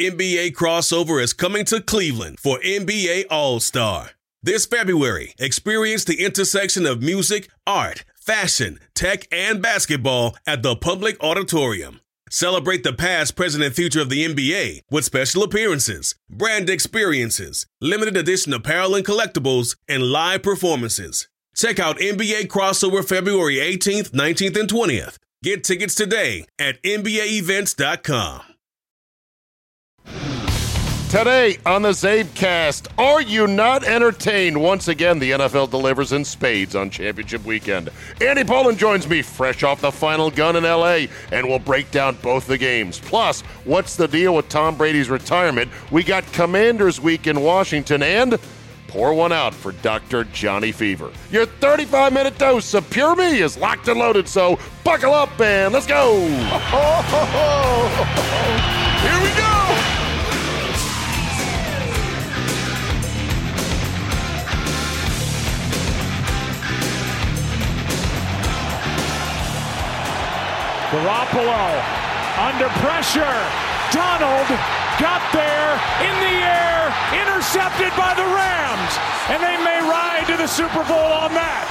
NBA crossover is coming to Cleveland for NBA All Star. This February, experience the intersection of music, art, fashion, tech, and basketball at the Public Auditorium. Celebrate the past, present, and future of the NBA with special appearances, brand experiences, limited edition apparel and collectibles, and live performances. Check out NBA Crossover February 18th, 19th, and 20th. Get tickets today at NBAEvents.com. Today on the Czabecast, are you not entertained? Once again, the NFL delivers in spades on championship weekend. Andy Pollin joins me fresh off the final gun in LA, and we'll break down both the games. Plus, what's the deal with Tom Brady's retirement? We got Commanders Week in Washington, and pour one out for Dr. Johnny Fever. Your 35 minute dose of Pure Me is locked and loaded, so buckle up and let's go! Here we go! Garoppolo under pressure. Donald got there in the air, intercepted by the Rams, and they may ride to the Super Bowl on that.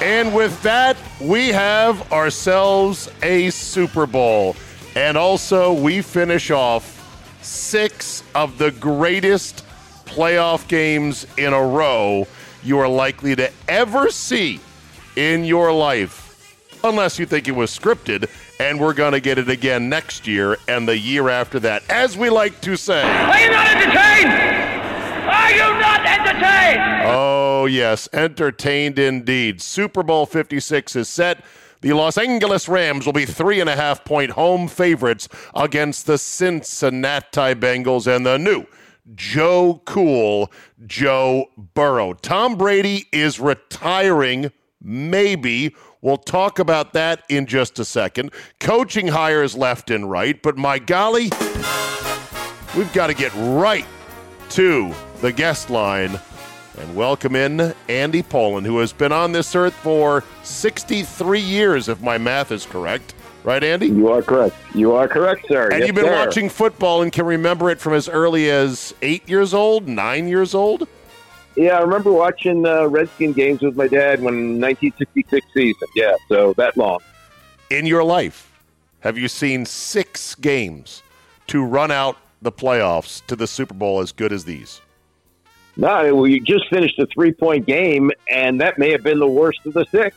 And with that, we have ourselves a Super Bowl. And also, we finish off six of the greatest playoff games in a row you are likely to ever see in your life, unless you think it was scripted, and we're going to get it again next year and the year after that. As we like to say, Are you not entertained? Are you not entertained? oh, yes, entertained indeed. Super Bowl 56 is set. The Los Angeles Rams will be three and a half point home favorites against the Cincinnati Bengals and the new Joe Cool, Joe Burrow. Tom Brady is retiring, maybe. We'll talk about that in just a second. Coaching hires left and right, but my golly, we've got to get right to the guest line and welcome in Andy Pollin, who has been on this earth for 63 years, if my math is correct. Right, Andy? You are correct. You are correct, sir. And Yes, you've been sir. watching football and can remember it from as early as eight years old, nine years old? Yeah, I remember watching uh, Redskin games with my dad when 1966 season. Yeah, so that long. In your life, have you seen six games to run out the playoffs to the Super Bowl as good as these? No, we just finished a three point game, and that may have been the worst of the six.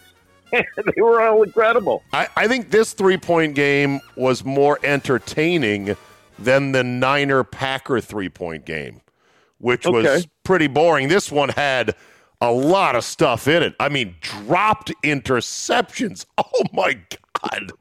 they were all incredible. I, I think this three point game was more entertaining than the Niner Packer three point game, which was pretty boring. This one had a lot of stuff in it. I mean, dropped interceptions. Oh my God.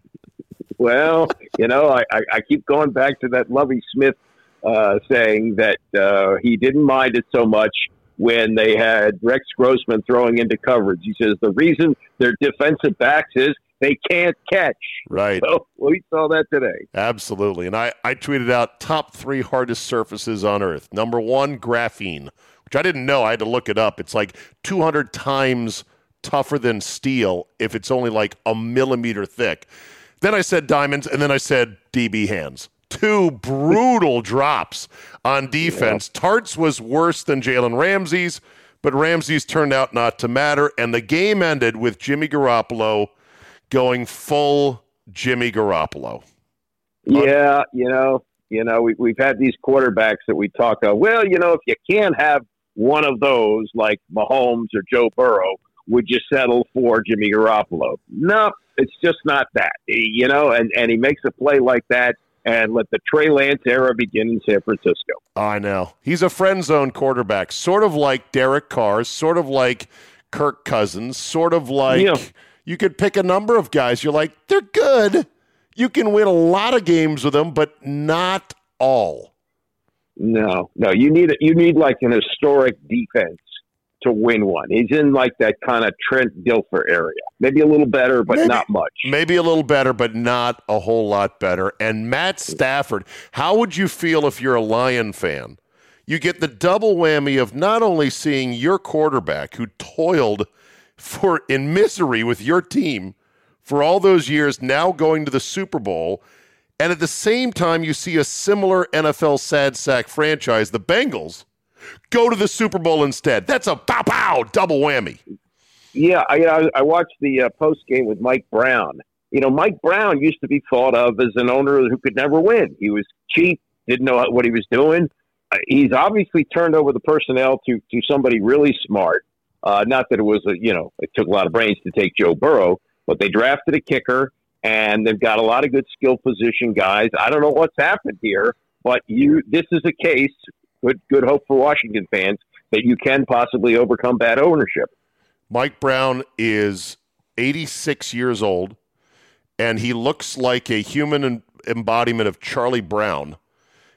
Well, you know, I, I, I keep going back to that Lovie Smith uh, saying that uh, he didn't mind it so much when they had Rex Grossman throwing into coverage. He says the reason they're defensive backs is they can't catch. Right. So we saw that today. Absolutely. And I, I tweeted out top three hardest surfaces on Earth. Number one, graphene, which I didn't know. I had to look it up. It's like 200 times tougher than steel if it's only like a millimeter thick. Then I said diamonds, and then I said DB hands. Two brutal drops on defense. Tartt's was worse than Jalen Ramsey's, but Ramsey's turned out not to matter. And the game ended with Jimmy Garoppolo going full Jimmy Garoppolo. Yeah, you know, you know, we, we've had these quarterbacks that we talk of. Well, you know, if you can't have one of those, like Mahomes or Joe Burrow, would you settle for Jimmy Garoppolo? No, it's just not that. You know, and and he makes a play like that, and let the Trey Lance era begin in San Francisco. I know. He's a friend zone quarterback, sort of like Derek Carr, sort of like Kirk Cousins, sort of like Yeah. you could pick a number of guys. You're like, they're good. You can win a lot of games with them, but not all. No, no, you need you need like an historic defense to win one. He's in like that kind of Trent Dilfer area, maybe a little better, but Maybe- not much. Maybe a little better, but not a whole lot better. And Matt mm. Stafford, how would you feel if you're a Lion fan? You get the double whammy of not only seeing your quarterback who toiled for in misery with your team for all those years, now going to the Super Bowl. And at the same time, you see a similar NFL sad sack franchise, the Bengals, go to the Super Bowl instead. That's a pow pow double whammy. Yeah, I, I, I watched the uh, post game with Mike Brown. You know, Mike Brown used to be thought of as an owner who could never win. He was cheap, didn't know what he was doing. Uh, he's obviously turned over the personnel to to somebody really smart. Uh, not that it was a you know it took a lot of brains to take Joe Burrow, but they drafted a kicker and they've got a lot of good skill position guys. I don't know what's happened here, but you this is a case. Good good hope for Washington fans that you can possibly overcome bad ownership. Mike Brown is 86 years old, and he looks like a human embodiment of Charlie Brown.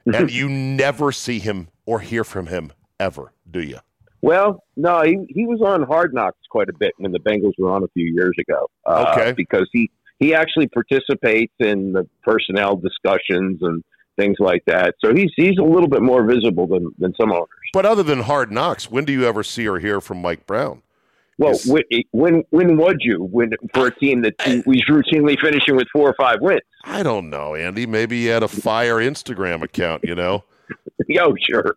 and you never see him or hear from him ever, do you? Well, no, he, he was on Hard Knocks quite a bit when the Bengals were on a few years ago. Uh, okay. Because he, he actually participates in the personnel discussions and things like that. So he's he's a little bit more visible than, than some owners. But other than Hard Knocks, when do you ever see or hear from Mike Brown? Well, is, when, when when would you when for a team that was routinely finishing with four or five wins? I don't know, Andy. Maybe he had a fire Instagram account. You know. Yo, oh, sure.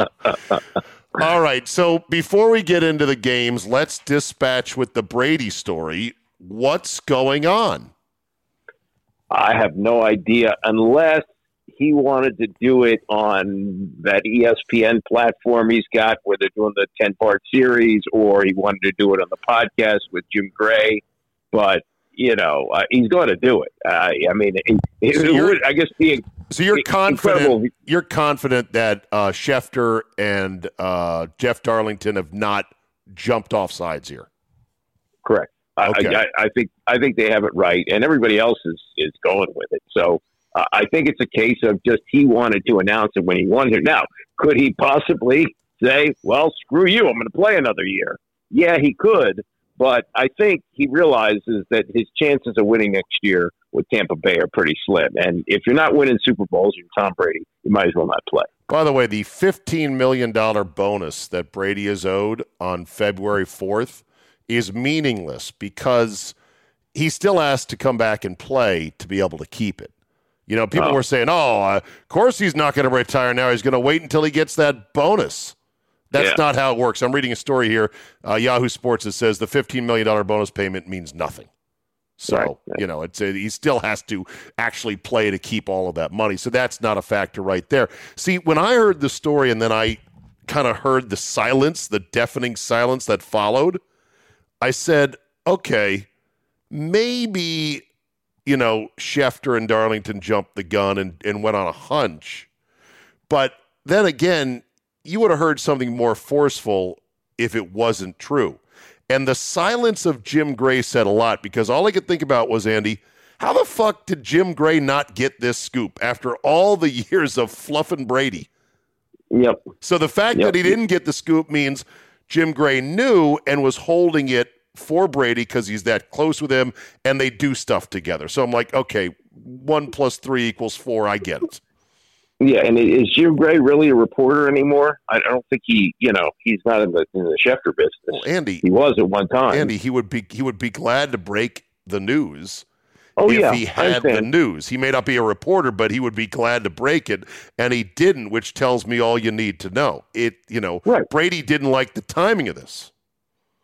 All right. So before we get into the games, let's dispatch with the Brady story. What's going on? I have no idea unless he wanted to do it on that ESPN platform he's got where they're doing the 10 part series, or he wanted to do it on the podcast with Jim Gray. But you know, uh, he's going to do it. Uh, I mean, it, it, so it would, I guess, being so you're confident. Incredible. You're confident that uh, Schefter and uh, Jeff Darlington have not jumped off sides here. Correct. Okay. I, I, I, think I think they have it right, and everybody else is is going with it. So uh, I think it's a case of just he wanted to announce it when he wanted it. Now, could he possibly say, "Well, screw you, I'm going to play another year"? Yeah, he could, but I think he realizes that his chances of winning next year with Tampa Bay are pretty slim. And if you're not winning Super Bowls, you're Tom Brady, you might as well not play. By the way, the $15 million bonus that Brady is owed on February 4th is meaningless because he still has to come back and play to be able to keep it. You know, people oh. were saying, oh, uh, of course he's not going to retire now. He's going to wait until he gets that bonus. That's yeah. not how it works. I'm reading a story here, uh, Yahoo Sports, that says the $15 million bonus payment means nothing. So, right, you know, it's a, he still has to actually play to keep all of that money. So that's not a factor right there. See, when I heard the story and then I kind of heard the silence, the deafening silence that followed, I said, okay, maybe, you know, Schefter and Darlington jumped the gun and, and went on a hunch. But then again, you would have heard something more forceful if it wasn't true. And the silence of Jim Gray said a lot because all I could think about was Andy, how the fuck did Jim Gray not get this scoop after all the years of fluffing Brady? Yep. So the fact yep. that he didn't get the scoop means Jim Gray knew and was holding it for Brady because he's that close with him and they do stuff together. So I'm like, okay, one plus three equals four. I get it. Yeah, and is Jim Gray really a reporter anymore? I don't think he, you know, he's not in the in the Schefter business. Well, Andy, he was at one time. Andy, he would be he would be glad to break the news. Oh, if yeah, he had the news. He may not be a reporter, but he would be glad to break it, and he didn't, which tells me all you need to know. It, you know, right. Brady didn't like the timing of this.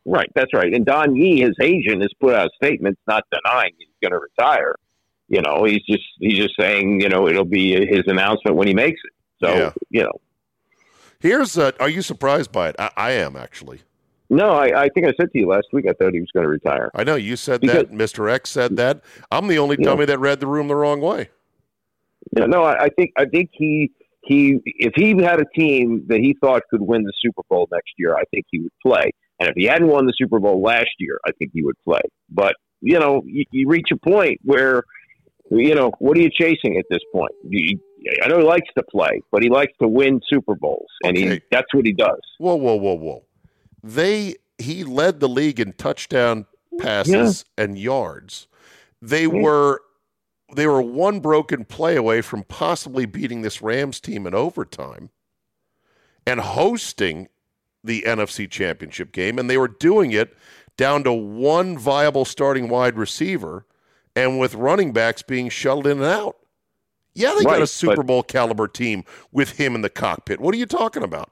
Right, that's right. And Don Yee, his agent, has put out statements not denying he's going to retire. You know, he's just he's just saying, you know, it'll be his announcement when he makes it. So, yeah. you know. Here's uh, are you surprised by it? I, I am actually. No, I, I, think I said to you last week I thought he was going to retire. I know you said because, that. Mr. X said that. I'm the only dummy that read the room the wrong way. Yeah, no, I, I think I think he he if he had a team that he thought could win the Super Bowl next year, I think he would play. And if he hadn't won the Super Bowl last year, I think he would play. But you know, you, you reach a point where you know, what are you chasing at this point? You, I know he likes to play, but he likes to win Super Bowls, and okay. he that's what he does. Whoa, whoa, whoa, whoa! They he led the league in touchdown passes yeah. and yards. They yeah. were they were one broken play away from possibly beating this Rams team in overtime and hosting the NFC Championship game, and they were doing it down to one viable starting wide receiver and with running backs being shuttled in and out. Yeah, they right, got a Super Bowl caliber team with him in the cockpit. What are you talking about?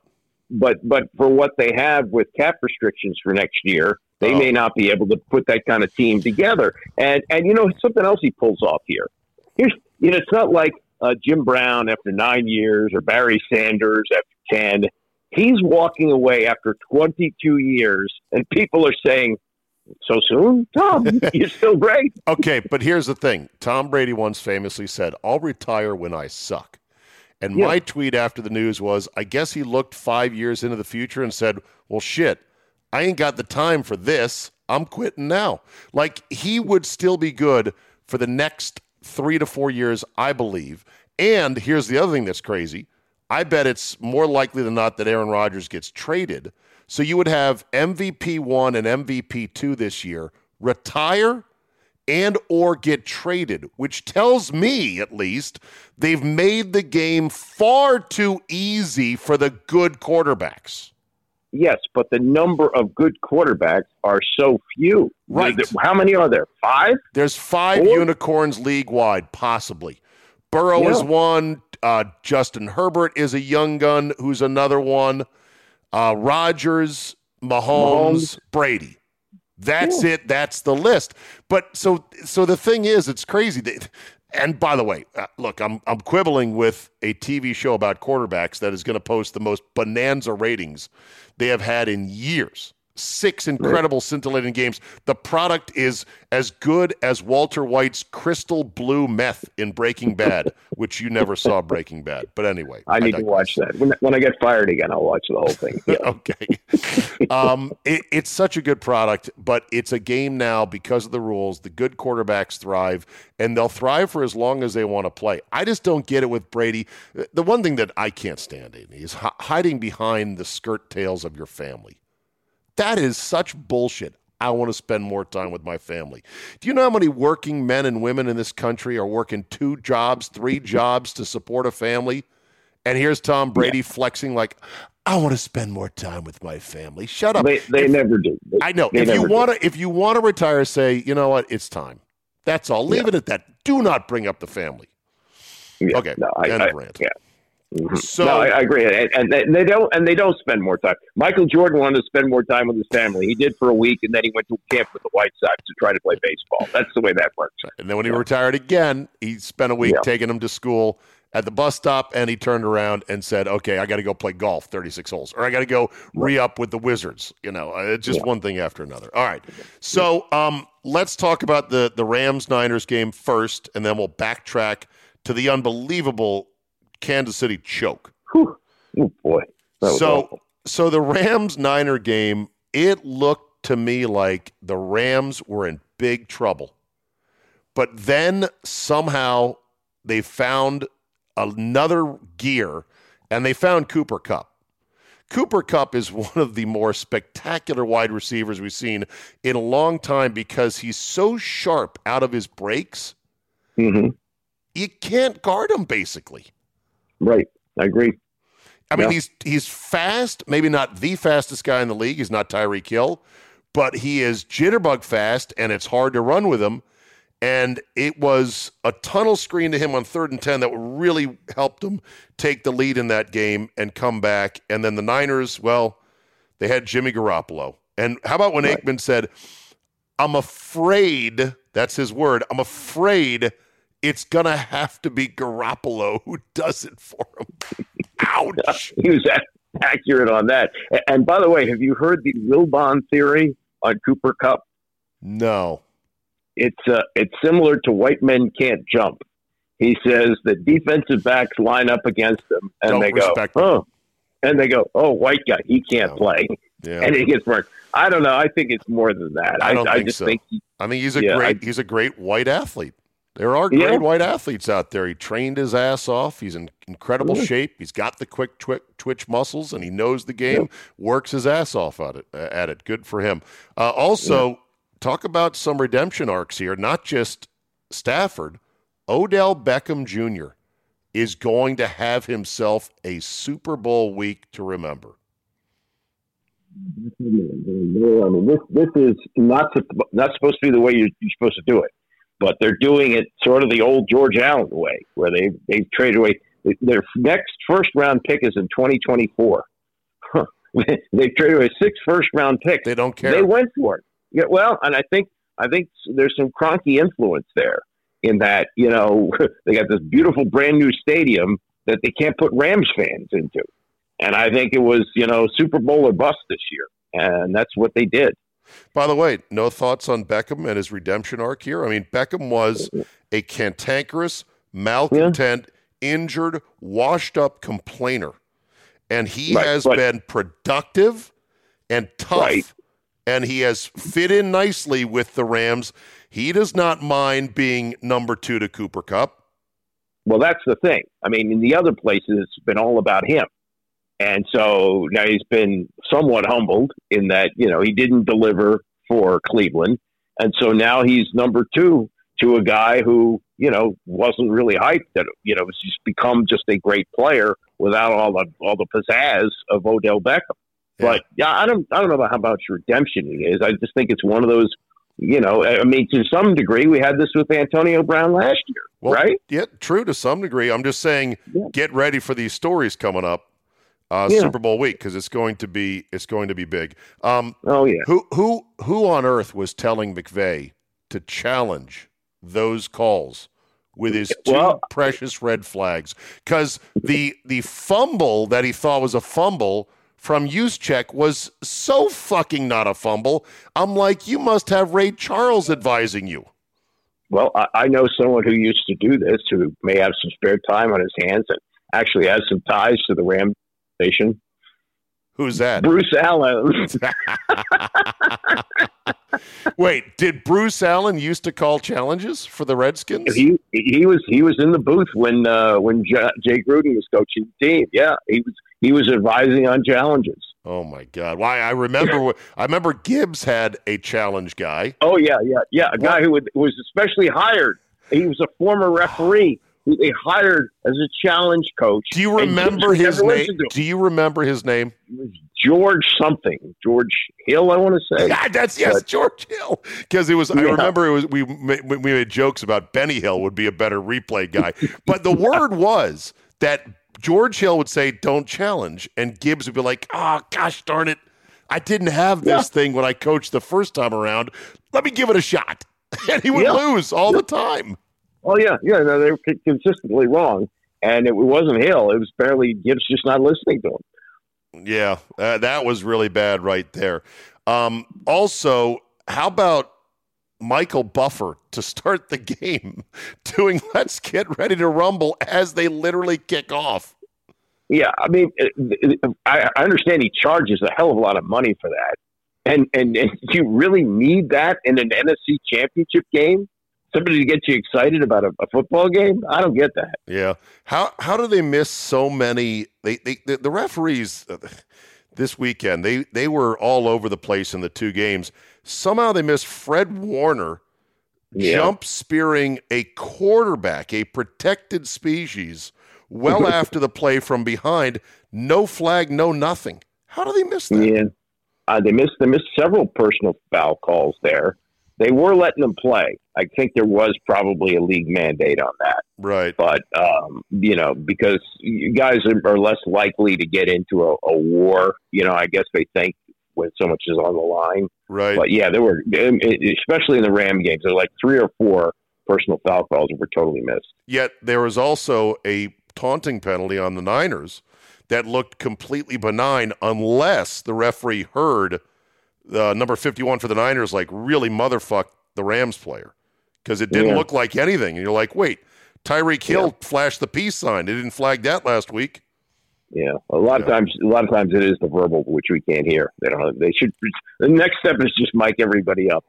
But but for what they have with cap restrictions for next year, they oh. may not be able to put that kind of team together. And and you know something else he pulls off here. Here's you know it's not like uh, Jim Brown after nine years or Barry Sanders after ten. He's walking away after 22 years, and people are saying, so soon? Tom, you're still great. okay, but here's the thing Tom Brady once famously said, I'll retire when I suck. And yeah. my tweet after the news was, I guess he looked five years into the future and said, Well, shit, I ain't got the time for this. I'm quitting now. Like he would still be good for the next three to four years, I believe. And here's the other thing that's crazy. I bet it's more likely than not that Aaron Rodgers gets traded so you would have MVP 1 and MVP 2 this year retire and or get traded, which tells me at least they've made the game far too easy for the good quarterbacks. Yes, but the number of good quarterbacks are so few. Right. How many are there? Five? There's five Four? unicorns league wide, possibly. Burrow yeah. is one. Uh, Justin Herbert is a young gun who's another one uh, Rodgers, Mahomes, Mahomes, Brady. That's it. That's the list. But so so the thing is, it's crazy. And by the way, uh, look, I'm I'm quibbling with a TV show about quarterbacks that is going to post the most bonanza ratings they have had in years six incredible scintillating games. The product is as good as Walter White's crystal blue meth in Breaking Bad, which you never saw Breaking Bad. But anyway, I need I to watch that. When, when I get fired again, I'll watch the whole thing. Yeah. okay. um, it, it's such a good product, but it's a game now because of the rules. The good quarterbacks thrive, and they'll thrive for as long as they want to play. I just don't get it with Brady. The one thing that I can't stand in is hiding behind the skirt tails of your family. That is such bullshit. I want to spend more time with my family. Do you know how many working men and women in this country are working two jobs, three jobs to support a family? And here's Tom Brady yeah. flexing like, I want to spend more time with my family. Shut up. They, they if, never do. They, I know. If you want to, if you want to retire, say, you know what, it's time. That's all. Leave yeah. it at that. Do not bring up the family. Yeah, okay. No, I, end I, rant. Yeah. Mm-hmm. So no, I, I, agree, and, and, they don't and they don't spend more time. Michael Jordan wanted to spend more time with his family. He did for a week, and then he went to camp with the White Sox to try to play baseball. That's the way that works. And then when he yeah. retired again, he spent a week yeah. taking him to school at the bus stop, and he turned around and said, "Okay, I got to go play golf, thirty six holes, or I got to go re up with the Wizards." You know, uh, it's just yeah. one thing after another. All right, so um, let's talk about the the Rams Niners game first, and then we'll backtrack to the unbelievable Kansas City choke. Whew. Oh boy. So awful. so the Rams Niner game, it looked to me like the Rams were in big trouble. But then somehow they found another gear and they found Cooper Kupp. Cooper Kupp is one of the more spectacular wide receivers we've seen in a long time because he's so sharp out of his breaks. Mm-hmm. You can't guard him basically. Right. I agree. I mean, yeah. he's he's fast, maybe not the fastest guy in the league. He's not Tyreek Hill, but he is jitterbug fast, and it's hard to run with him. And it was a tunnel screen to him on third and 10 that really helped him take the lead in that game and come back. And then the Niners, well, they had Jimmy Garoppolo. And how about when right. Aikman said, I'm afraid, that's his word, I'm afraid it's going to have to be Garoppolo who does it for him. Ouch. he was accurate on that. And by the way, have you heard the Wilbon theory on Cooper Kupp? No. It's uh, it's similar to white men can't jump. He says the defensive backs line up against them, and Don't they go, oh, and they go, oh, white guy, he can't no. play, yeah. and he gets burned. I don't know. I think it's more than that. I, don't I, think just so. think he, I think he's a yeah, great I, he's a great white athlete. There are great yeah. white athletes out there. He trained his ass off. He's in incredible mm. shape. He's got the quick twi- twitch muscles, and he knows the game. Yeah. Works his ass off at it. At it. Good for him. Uh, also, yeah. talk about some redemption arcs here. Not just Stafford. Odell Beckham Jr. is going to have himself a Super Bowl week to remember. I mean, this this is not not supposed to be the way you're, you're supposed to do it, but they're doing it sort of the old George Allen way, where they they've traded away their next first round pick is in 2024. they traded away six first round picks. They don't care. They went for it. Yeah, well, and I think I think there's some Kroenke influence there in that you know they got this beautiful brand new stadium that they can't put Rams fans into, and I think it was you know Super Bowl or bust this year, and that's what they did. By the way, no thoughts on Beckham and his redemption arc here. I mean, Beckham was a cantankerous, malcontent, yeah. injured, washed-up complainer, and he right, has been productive and tough. Right and he has fit in nicely with the Rams. He does not mind being number two to Cooper Kupp. Well, that's the thing. I mean, in the other places, it's been all about him. And so now he's been somewhat humbled in that, you know, he didn't deliver for Cleveland. And so now he's number two to a guy who, you know, wasn't really hyped that, you know, has just become just a great player without all the all the pizzazz of Odell Beckham. But yeah, I don't I don't know about how much redemption it is. I just think it's one of those. You know, I mean, to some degree, we had this with Antonio Brown last year, well, right? Yeah, true to some degree. I'm just saying, yeah. get ready for these stories coming up. Uh, yeah. Super Bowl week because it's going to be it's going to be big. Um, oh yeah. Who who who on earth was telling McVay to challenge those calls with his two well, precious red flags? Because the the fumble that he thought was a fumble from Juszczyk was so fucking not a fumble. I'm like, you must have Ray Charles advising you. Well, I, I know someone who used to do this who may have some spare time on his hands and actually has some ties to the Ram station. Who's that? Bruce Allen. Wait, did Bruce Allen used to call challenges for the Redskins? He he was he was in the booth when uh, when J- Jay Gruden was coaching the team. Yeah, he was he was advising on challenges. Oh my God! Why I remember I remember Gibbs had a challenge guy. Oh yeah, yeah, yeah. A guy who was especially hired. He was a former referee who they hired as a challenge coach. Do you remember his name? Do you remember his name? George something. George Hill, I want to say. Yeah, that's yes, but, George Hill. Because it was. Yeah. I remember it was. We we made jokes about Benny Hill would be a better replay guy, but the word was that George Hill would say, "Don't challenge," and Gibbs would be like, "Oh gosh darn it, I didn't have this yeah. thing when I coached the first time around. Let me give it a shot." And he would yeah. lose all the time. Oh yeah, yeah. No, they were consistently wrong, and it wasn't Hill. It was barely Gibbs just not listening to him. Yeah, uh, that was really bad right there. Um, also, how about Michael Buffer to start the game, doing "Let's get ready to rumble" as they literally kick off? Yeah, I mean, I understand he charges a hell of a lot of money for that, and and, and you really need that in an NFC Championship game somebody to get you excited about a, a, football game? I don't get that. Yeah. How how do they miss so many? They, they the, the referees uh, this weekend they they were all over the place in the two games. Somehow they missed Fred Warner yeah. jump spearing a quarterback, a protected species, well after the play from behind. No flag, no nothing. How do they miss that? Yeah. Uh, they missed they missed several personal foul calls there. They were letting them play. I think there was probably a league mandate on that. Right. But, um, you know, because you guys are, less likely to get into a, a, war, you know, I guess they think when so much is on the line. Right. But yeah, there were, especially in the Ram games, there were like three or four personal foul calls that were totally missed. Yet there was also a taunting penalty on the Niners that looked completely benign unless the referee heard – uh, number 51 for the Niners like really motherfucked the Rams player because it didn't yeah. look like anything. And you're like, wait, Tyreek Hill yeah. flashed the peace sign. They didn't flag that last week. Yeah, a lot yeah. of times, a lot of times it is the verbal which we can't hear. They don't. They should. The next step is just mic everybody up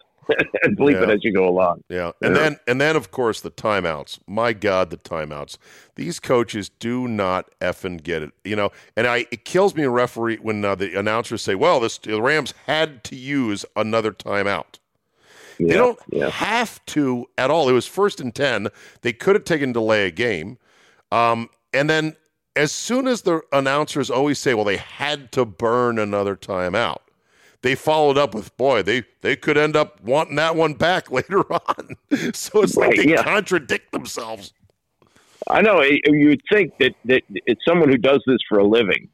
and bleep yeah. it as you go along. Yeah, and then and then of course the timeouts. My God, the timeouts. These coaches do not effing get it. You know, and I it kills me a referee when uh, the announcers say, "Well, this the Rams had to use another timeout." Yeah, they don't yeah. have to at all. It was first and ten. They could have taken delay a game, um, and then as soon as the announcers always say, "Well, they had to burn another timeout." They followed up with, boy, they they could end up wanting that one back later on. so it's like Right, they yeah. contradict themselves. I know eh, you'd think that that it's someone who does this for a living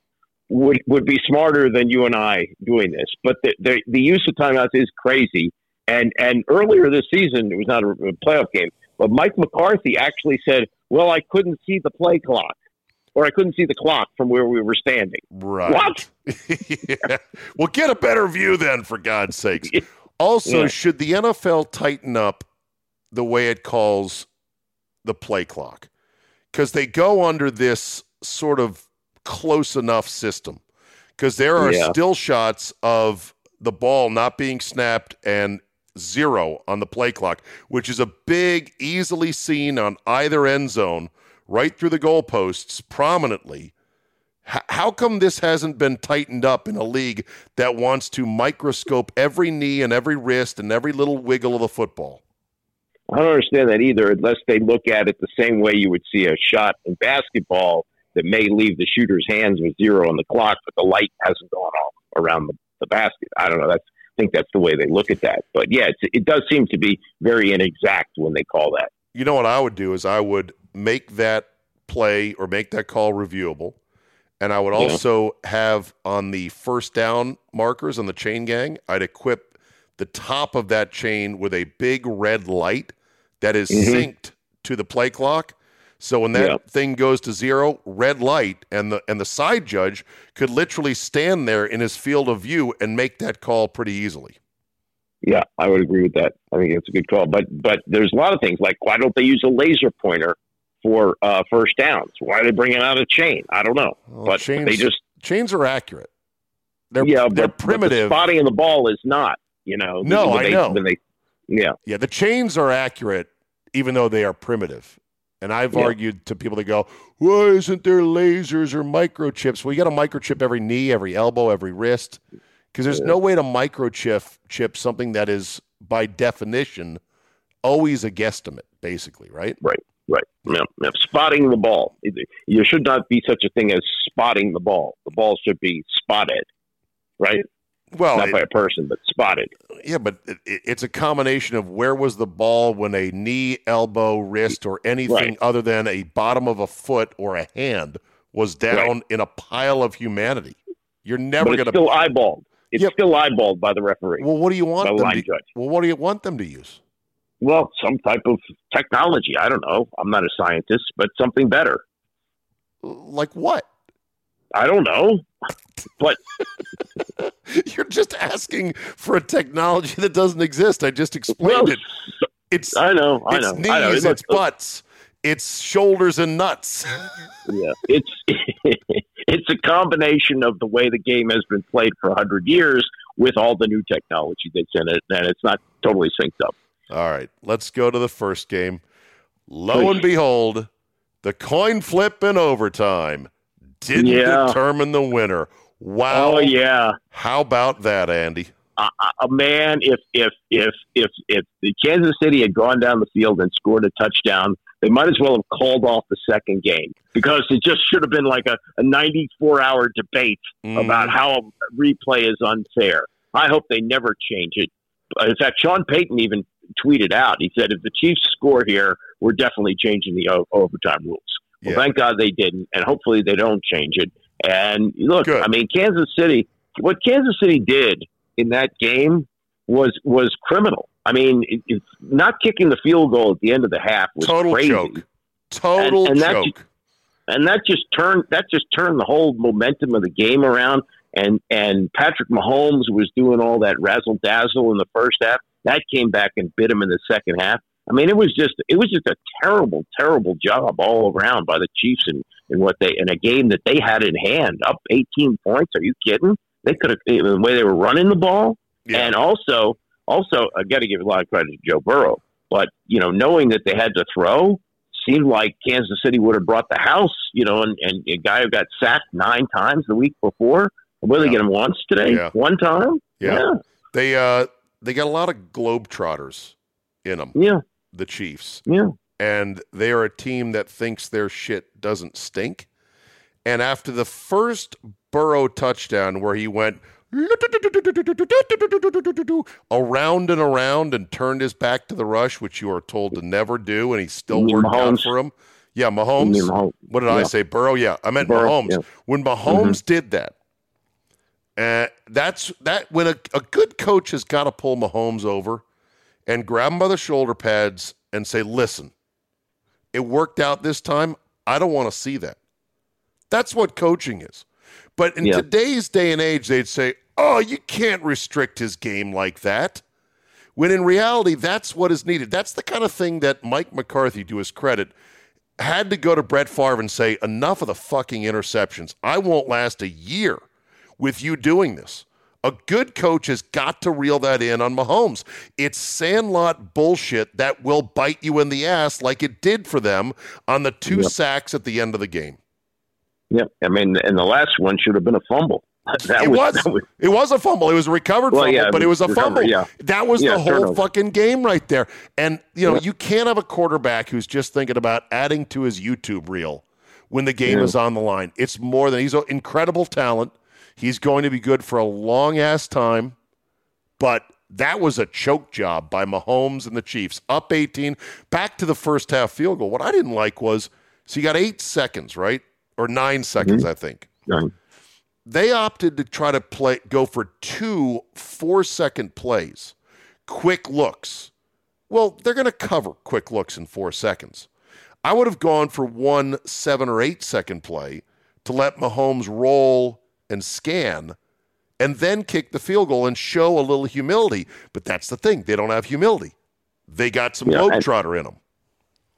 would would be smarter than you and I doing this, but the the, the use of timeouts is crazy. And and earlier this season, it was not a, a playoff game, but Mike McCarthy actually said, "Well, I couldn't see the play clock, or I couldn't see the clock from where we were standing." Right. What? yeah. Well, get a better view then, for God's sakes. Also, Yeah. should the NFL tighten up the way it calls the play clock? Because they go under this sort of close enough system. Because there are Yeah. still shots of the ball not being snapped and zero on the play clock, which is a big, easily seen on either end zone, right through the goalposts prominently. H- how come this hasn't been tightened up in a league that wants to microscope every knee and every wrist and every little wiggle of the football? I don't understand that either, unless they look at it the same way you would see a shot in basketball that may leave the shooter's hands with zero on the clock, but the light hasn't gone off around the, the basket. I don't know. That's I think that's the way they look at that. But yeah, it's, it does seem to be very inexact when they call that. You know what I would do is I would make that play or make that call reviewable. And I would Yeah. also have on the first down markers on the chain gang, I'd equip the top of that chain with a big red light that is Mhm. synced to the play clock. So when that Yeah. thing goes to zero, red light, and the and the side judge could literally stand there in his field of view and make that call pretty easily. Yeah, I would agree with that. I think it's a good call. But but there's a lot of things like why don't they use a laser pointer for uh, first downs? Why are they bringing out a chain? I don't know. Well, but chains, they just chains are accurate. They're yeah, they're but, but the primitive. spotting of the ball is not. You know. No, I they, know. They, yeah. Yeah, the chains are accurate, even though they are primitive. And I've Yeah. argued to people that go, "Why isn't there lasers or microchips?" Well, you got to microchip every knee, every elbow, every wrist, because there's no way to microchip chip something that is, by definition, always a guesstimate, basically, right? Right. Right. Spotting the ball. You should not be such a thing as spotting the ball. The ball should be spotted. Right. Well, not it- by a person, but spotted. yeah, but it, it- it's a combination of where was the ball when a knee, elbow, wrist, or anything Right. other than a bottom of a foot or a hand was down in a pile of humanity. You're never going to still eyeballed. It's Yep. still eyeballed by the referee. Well, what do you want them to? judge. Well, what do you want them to use? Well, some type of technology. I don't know. I'm not a scientist, but something better. Like what? I don't know. But You're just asking for a technology that doesn't exist. I just explained well, it. It's I know. I it's know. knees, I know. it's Look, butts, it's shoulders and nuts. yeah, it's it's a combination of the way the game has been played for hundred years with all the new technology that's in it, and it's not totally synced up. All right, let's go to the first game. Lo and behold, the coin flip in overtime didn't Yeah. determine the winner. Wow. Oh yeah, How about that, Andy? a, a man. If if if if if the Kansas City had gone down the field and scored a touchdown, they might as well have called off the second game because it just should have been like a, a 94 hour debate Mm, about how a replay is unfair. I hope they never change it. Uh, In fact, Sean Payton even tweeted out. He said, "If the Chiefs score here, we're definitely changing the o- overtime rules." Well, Yeah. thank God they didn't, and hopefully they don't change it. And look, Good. I mean, Kansas City. What Kansas City did in that game was was criminal. I mean, it, it's not kicking the field goal at the end of the half was Total crazy joke. Total And- and joke. and that just turned that just turned the whole momentum of the game around. And and Patrick Mahomes was doing all that razzle dazzle in the first half. That came back and bit him in the second half. I mean, it was just it was just a terrible, terrible job all around by the Chiefs in, in what they in a game that they had in hand, up eighteen points. Are you kidding? They could have the way they were running the ball, Yeah. and also also I got to give a lot of credit to Joe Burrow. But you know, knowing that they had to throw, seemed like Kansas City would have brought the house, you know, and, and a guy who got sacked nine times the week before. Will they Yeah. get him once today? Yeah. One time? Yeah. They uh they got a lot of globetrotters in them, Yeah. the Chiefs. Yeah. and they are a team that thinks their shit doesn't stink. And after the first Burrow touchdown, where he went around and around and turned his back to the rush, which you are told to never do, and he still worked out for him. Yeah, Mahomes. Mahomes. What did I say? Burrow. Yeah, I meant Burrow, Mahomes. yeah. Mm-hmm. When Mahomes did that, uh, that's that. When a, a good coach has got to pull Mahomes over and grab him by the shoulder pads and say, "Listen, it worked out this time. I don't want to see that." That's what coaching is. But in Yeah. today's day and age, they'd say, "Oh, you can't restrict his game like that." When in reality, that's what is needed. That's the kind of thing that Mike McCarthy, to his credit, had to go to Brett Favre and say, enough of the fucking interceptions. I won't last a year with you doing this. A good coach has got to reel that in on Mahomes. It's sandlot bullshit that will bite you in the ass like it did for them on the two Yep. sacks at the end of the game. Yeah, I mean, and the last one should have been a fumble. That it was, that was it was a fumble. It was a recovered Well, fumble, yeah, but it was a recovered, fumble. yeah. That was Yeah, the whole turnover. fucking game right there. And you know, Yeah. you can't have a quarterback who's just thinking about adding to his YouTube reel when the game is on the line. It's more than he's an incredible talent. He's going to be good for a long ass time, but that was a choke job by Mahomes and the Chiefs. Up 18, back to the first half field goal. What I didn't like was so you got eight seconds, right? Or nine seconds, mhm. I think they opted to try to play go for two four second plays quick looks well they're going to cover quick looks in four seconds i would have gone for one seven or eight second play to let mahomes roll and scan and then kick the field goal and show a little humility but that's the thing they don't have humility they got some Yeah, globetrotter in them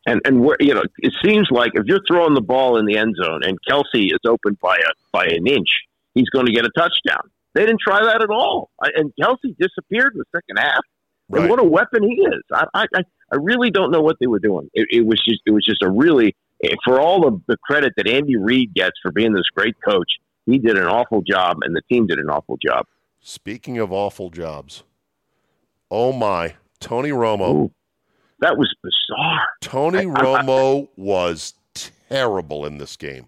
and and where you know it seems like if you're throwing the ball in the end zone and Kelce is open by a by an inch, he's going to get a touchdown. They didn't try that at all, I, and Kelce disappeared in the second half. Right. And what a weapon he is! I, I I- I really don't know what they were doing. It, it was just it was just a really eh, for all of the credit that Andy Reid gets for being this great coach. He did an awful job, and the team did an awful job. speaking of awful jobs oh my tony romo Ooh, that was bizarre. Tony I- I- Romo was terrible in this game.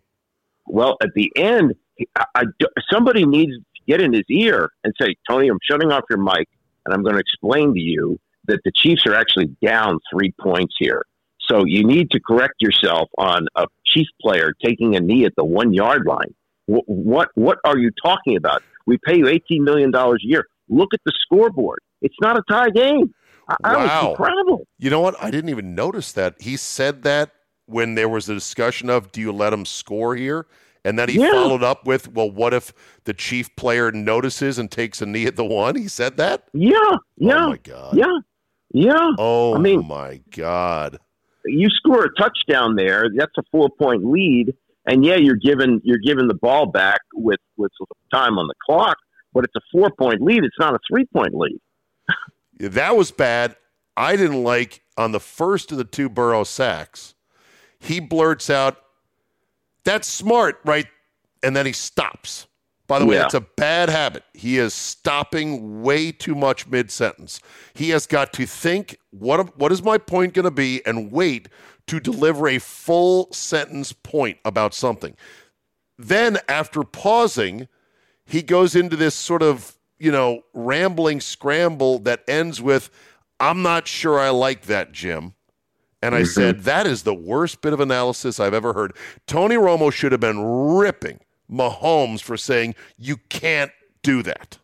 Well, at the end, I, I, somebody needs to get in his ear and say, Tony, I'm shutting off your mic and I'm going to explain to you that the Chiefs are actually down three points here. So you need to correct yourself on a Chief player taking a knee at the one yard line. What, what, are you talking about? We pay you $18 million a year. Look at the scoreboard. It's not a tie game. I, Wow. was incredible. You know what? I didn't even notice that. He said that when there was a discussion of do you let him score here? And then he Yeah. followed up with, well, what if the chief player notices and takes a knee at the one? He said that? Yeah, yeah, Oh my God. yeah, yeah. Oh I mean- my God. you score a touchdown there, that's a four point lead, and yeah, you're given you're given the ball back with with time on the clock, but it's a four point lead. It's not a three point lead. That was bad. I didn't like on the first of the two Burrow sacks, he blurts out, That's smart, right? And then he stops. By the way, Yeah. that's a bad habit. He is stopping way too much mid sentence. He has got to think, what, what is my point going to be, and wait to deliver a full sentence point about something. Then, after pausing, he goes into this sort of, you know, rambling scramble that ends with, I'm not sure I like that, Jim. And I mm-hmm. said, that is the worst bit of analysis I've ever heard. Tony Romo should have been ripping Mahomes for saying, you can't do that.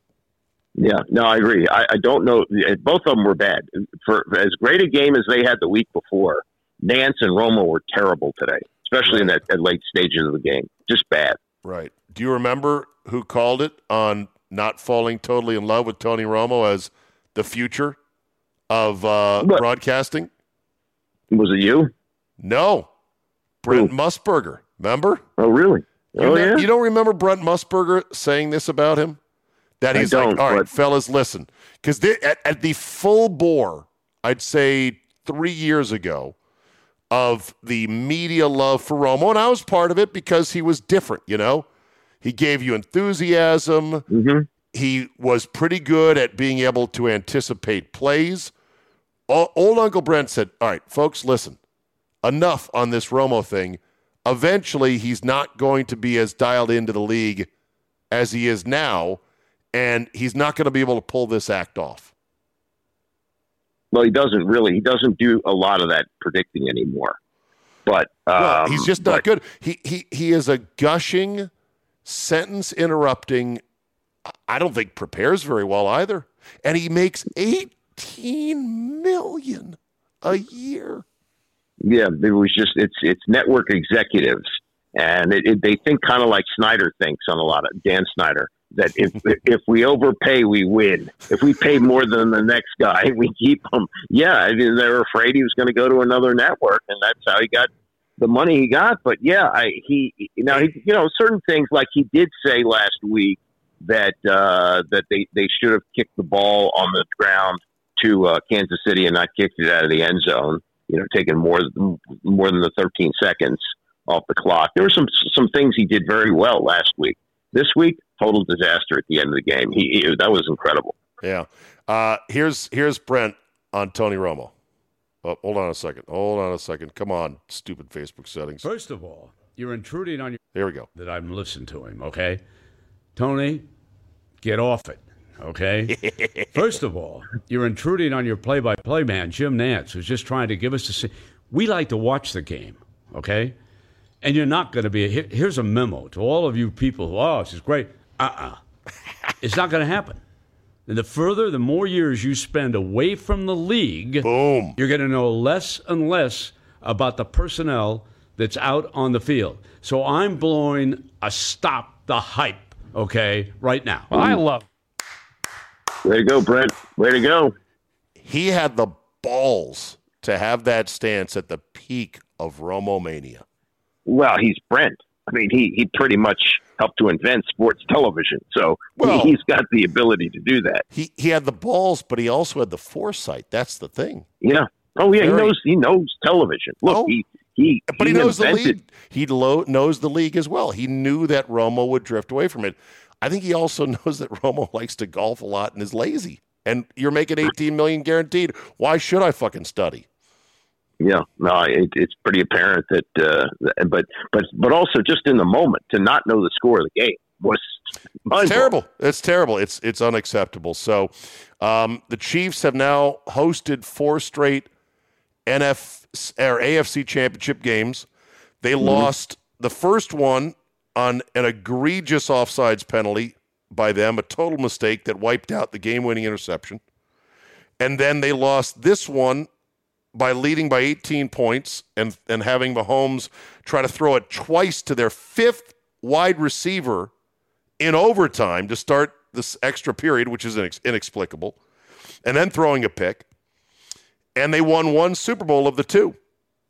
Yeah, no, I agree. I, I don't know. Both of them were bad. For as great a game as they had the week before, Nance and Romo were terrible today, especially in that at late stages of the game. Just bad. Right. Do you remember who called it on not falling totally in love with Tony Romo as the future of uh, broadcasting? Was it you? No. Brent Who? Musburger. Remember? Oh, really? You, oh, yeah. you don't remember Brent Musburger saying this about him? That he's like, all right, but- fellas, listen. Because at, at the full bore, I'd say three years ago, of the media love for Romo, and I was part of it because he was different, you know? He gave you enthusiasm. hmm He was pretty good at being able to anticipate plays. O- Old Uncle Brent said, All right, folks, listen, enough on this Romo thing. Eventually, he's not going to be as dialed into the league as he is now. and he's not going to be able to pull this act off. Well, he doesn't really. He doesn't do a lot of that predicting anymore. But um, well, he's just not but- good. He he he is a gushing, sentence interrupting. I don't think prepares very well either, and he makes eighteen million a year. Yeah, it was just it's it's network executives, and it, it, they think kind of like Snyder thinks on a lot of Dan Snyder that if if we overpay, we win. If we pay more than the next guy, we keep him. Yeah, I mean, they're afraid he was going to go to another network, and that's how he got the money he got. But yeah, I, he now he, you know certain things like he did say last week that uh, that they they should have kicked the ball on the ground to uh, Kansas City and not kicked it out of the end zone. You know, taking more more than the 13 seconds off the clock. There were some some things he did very well last week. This week, total disaster at the end of the game. He, he that was incredible. Yeah. Uh, here's here's Brent on Tony Romo. Oh, hold on a second. Hold on a second. Come on, stupid Facebook settings. First of all, you're intruding on your Here we go. that I'm listening to him, okay? Tony, get off it, okay? First of all, you're intruding on your play-by-play man, Jim Nantz, who's just trying to give us a. se- We like to watch the game, okay? And you're not going to be. here- Here's a memo to all of you people who, oh, this is great. Uh-uh. it's not going to happen. And the further, the more years you spend away from the league, Boom. you're going to know less and less about the personnel that's out on the field. So I'm blowing a stop the hype, okay, right now. I love Way to go, Brent. Way to go. He had the balls to have that stance at the peak of Romo mania. Well, he's Brent. I mean, he he pretty much helped to invent sports television, so Well- he, he's got the ability to do that. He he had the balls, but he also had the foresight. That's the thing. Yeah. Oh yeah, Very- he knows he knows television. Look, Oh. he he But he, knows the league. He lo- knows the league as well. He knew that Romo would drift away from it. I think he also knows that Romo likes to golf a lot and is lazy. And you're making 18 million guaranteed. Why should I fucking study? Yeah, no, it, it's pretty apparent that, uh, but but but also just in the moment to not know the score of the game was terrible. It's terrible. It's it's unacceptable. So, um, the Chiefs have now hosted four straight NF or AFC Championship games. They lost the first one on an egregious offsides penalty by them, a total mistake that wiped out the game-winning interception. And then they lost this one by leading by 18 points and and having Mahomes try to throw it twice to their fifth wide receiver in overtime to start this extra period, which is inex- inexplicable, and then throwing a pick. And they won one Super Bowl of the two.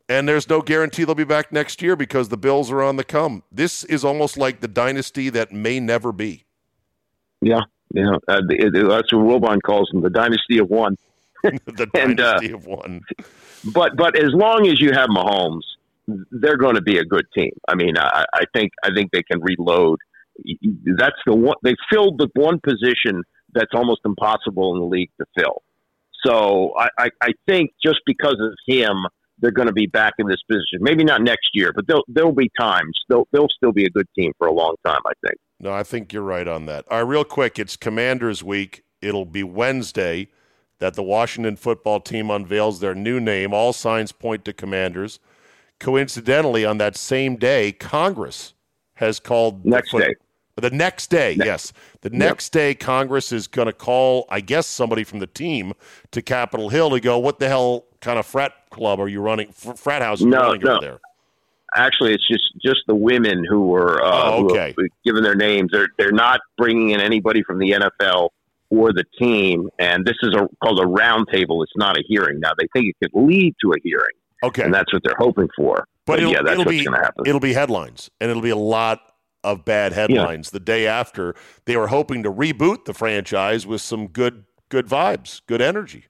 And there's no guarantee they'll be back next year because the Bills are on the come. This is almost like the dynasty that may never be. Yeah, yeah, uh, the, it- that's what Wilbon calls them, the dynasty of one. the And, uh, of one. But but as long as you have Mahomes, they're going to be a good team. I mean, I, I think I think they can reload. That's the one they filled the one position that's almost impossible in the league to fill. So I, I, I think just because of him, they're going to be back in this position. Maybe not next year, but there'll there'll be times they'll they'll still be a good team for a long time. I think. No, I think you're right on that. All right, real quick, it's Commanders Week. It'll be Wednesday that the Washington football team unveils their new name. All signs point to Commanders. Coincidentally, on that same day, Congress has called the Next foot- day. The next day, yes. The next day, Congress is going to call, I guess, somebody from the team to Capitol Hill to go, what the hell kind of frat club are you running, fr- frat house No, no. there? Actually, it's just just the women who were uh, Oh, who okay. have given their names. They're they're not bringing in anybody from the NFL or the team, and this is a, called a roundtable. It's not a hearing. Now they think it could lead to a hearing, Okay. and that's what they're hoping for. But, it'll, yeah, that's it'll what's be to happen. it'll be headlines, and it'll be a lot of bad headlines. The day after, they were hoping to reboot the franchise with some good good vibes, good energy.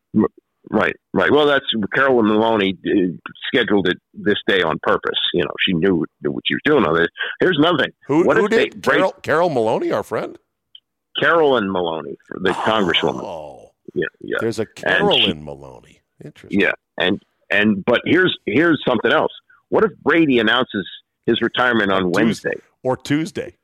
Right, right. Well, that's Carolyn Maloney uh, scheduled it this day on purpose. You know, she knew, knew what she was doing on this. Here's nothing. Who, what who if they did Carol, Carol Maloney, our friend? Carolyn Maloney, the oh. congresswoman? Oh, Yeah, yeah. there's a she- Carolyn Maloney. Interesting. Yeah, and and but here's here's something else. What if Brady announces his retirement on Tuesday. Wednesday Or Tuesday.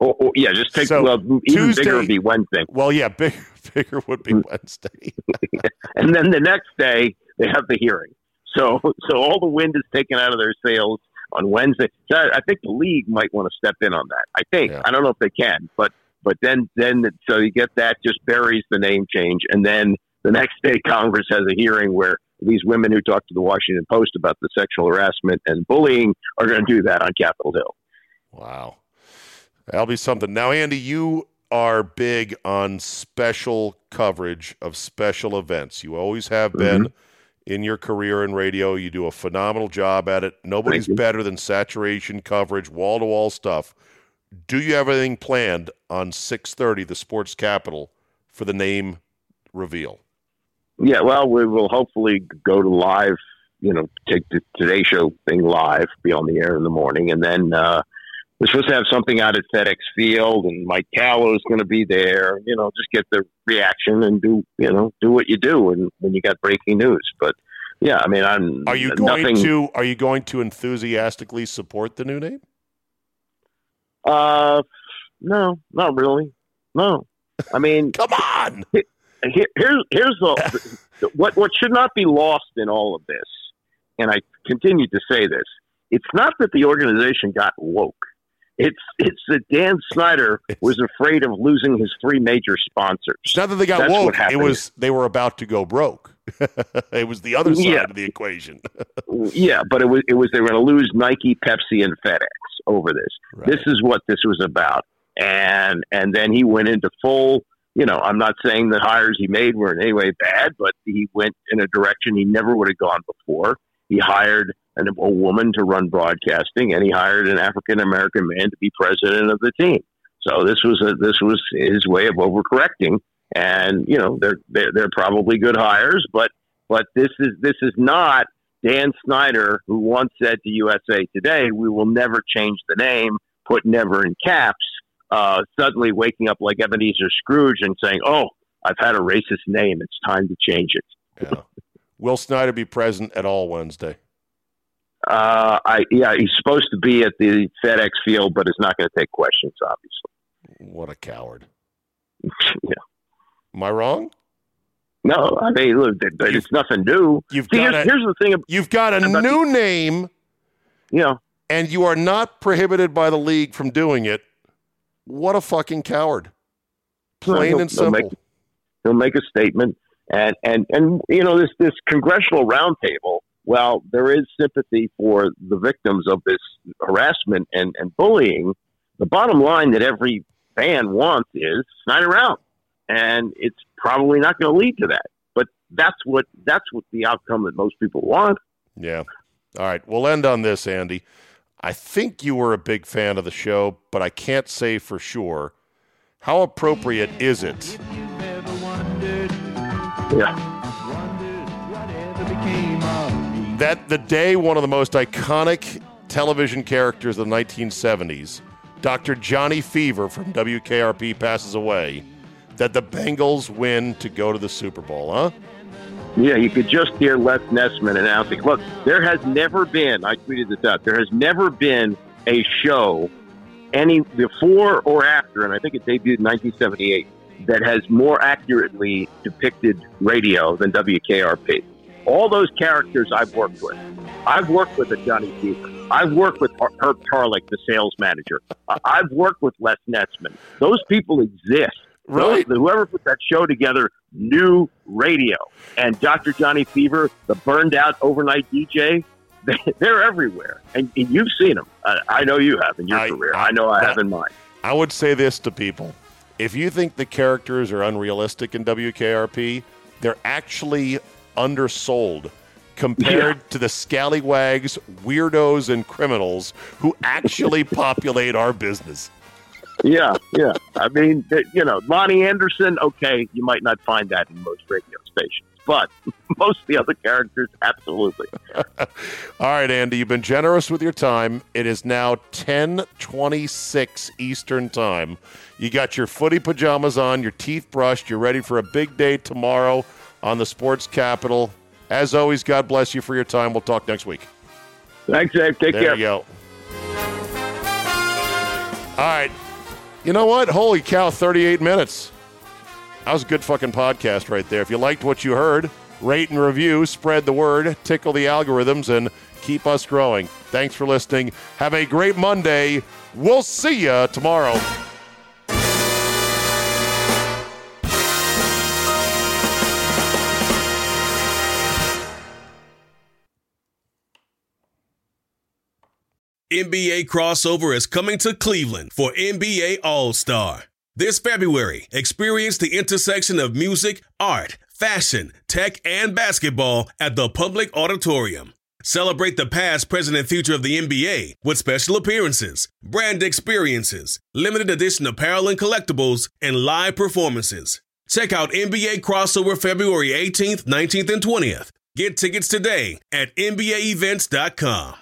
Or, or, yeah, just take So, well, even Tuesday- bigger would be Wednesday, Well, yeah, big, bigger would be mm. Wednesday. and then the next day they have the hearing. So so all the wind is taken out of their sails on Wednesday. So I I think the league might want to step in on that. I think Yeah. I don't know if they can, but but then then so you get that just buries the name change, and then the next day Congress has a hearing where these women who talked to the Washington Post about the sexual harassment and bullying are going to do that on Capitol Hill. Wow. That'll be something. Now, Andy, you are big on special coverage of special events. You always have mm-hmm. been in your career in radio. You do a phenomenal job at it. Nobody's better than saturation coverage, wall to wall stuff. Do you have anything planned on 6:30 the Sports Capital for the name reveal? Yeah, well, we will hopefully go to live. You know, take the Today Show thing live, be on the air in the morning, and then uh, we're supposed to have something out at FedEx Field, and Mike Callow is going to be there. You know, just get the reaction and do you know do what you do, and when you got breaking news. But yeah, I mean, I'm Are you going nothing, to are you going to enthusiastically support the new name? Uh, no, not really. No, I mean, Come on. here, here's here's the, what what should not be lost in all of this, and I continue to say this. It's not that the organization got woke. It's it's that Dan Snyder was afraid of losing his three major sponsors. It's not that they got That's woke. It was they were about to go broke. it was the other side Yeah. of the equation. Yeah, but it was it was they were going to lose Nike, Pepsi, and FedEx over this. Right. This is what this was about, and and then he went into full. You know, I'm not saying the hires he made were in any way bad, but he went in a direction he never would have gone before. He hired an, a woman to run broadcasting, and he hired an African American man to be president of the team. So this was a, this was his way of overcorrecting, and you know they're they're, they're probably good hires, but but this is this is not Dan Snyder, who once said to USA Today, "We will never change the name," put "never" in caps, uh, suddenly waking up like Ebenezer Scrooge and saying, "Oh, I've had a racist name. It's time to change it." Yeah. Will Snyder be present at all Wednesday? Uh, I yeah, he's supposed to be at the FedEx Field, but is not going to take questions. Obviously, What a coward. yeah. Am I wrong? No, I mean, look, it's nothing new. You've See, got here's, a, here's the thing. ab- you've got a about new name You know, and you are not prohibited by the league from doing it. What a fucking coward. Plain and he'll make- simple. he'll make a statement and and and you know this this congressional roundtable well there is sympathy for the victims of this harassment and and bullying the bottom line that every fan wants is snyder out and it's probably not going to lead to that but that's what that's what the outcome that most people want Yeah. All right. We'll end on this, Andy. I think you were a big fan of the show, but I can't say for sure. How appropriate is it yeah that the day one of the most iconic television characters of the 1970s, Dr. Johnny Fever from WKRP, passes away, that the Bengals win to go to the Super Bowl, huh? Yeah, you could just hear Les Nessman announcing. Look, there has never been, I tweeted this out, there has never been a show, any before or after, and I think it debuted in 1978, that has more accurately depicted radio than WKRP. All those characters I've worked with. I've worked with a Johnny Fever. I've worked with Herb Tarlek, the sales manager. I've worked with Les Nessman. Those people exist. Right. Those- whoever put that show together knew radio. And Dr. Johnny Fever, the burned out overnight DJ, they, they're everywhere. And, and you've seen them. I, I know you have in your I- career. I- I know I that- have in mine. I would say this to people. If you think the characters are unrealistic in WKRP, they're actually undersold compared to the scallywags, weirdos, and criminals who actually populate our business. Yeah, yeah. I mean, you know, Loni Anderson, okay, you might not find that in most radio stations. But most of the other characters, absolutely. All right, Andy, you've been generous with your time. It is now 1026 Eastern Time. You got your footy pajamas on, your teeth brushed, you're ready for a big day tomorrow on the Sports Capital. As always, God bless you for your time. We'll talk next week. Thanks, Dave. Take There care. you go. All right. You know what? Holy cow, 38 minutes. That was a good fucking podcast right there. If you liked what you heard, rate and review, spread the word, tickle the algorithms, and keep us growing. Thanks for listening. Have a great Monday. We'll see you tomorrow. NBA crossover is coming to Cleveland for NBA All Star. This February, experience the intersection of music, art, fashion, tech, and basketball at the Public Auditorium. Celebrate the past, present, and future of the NBA with special appearances, brand experiences, limited edition apparel and collectibles, and live performances. Check out NBA Crossover February 18th, 19th, and 20th. Get tickets today at NBAEvents.com.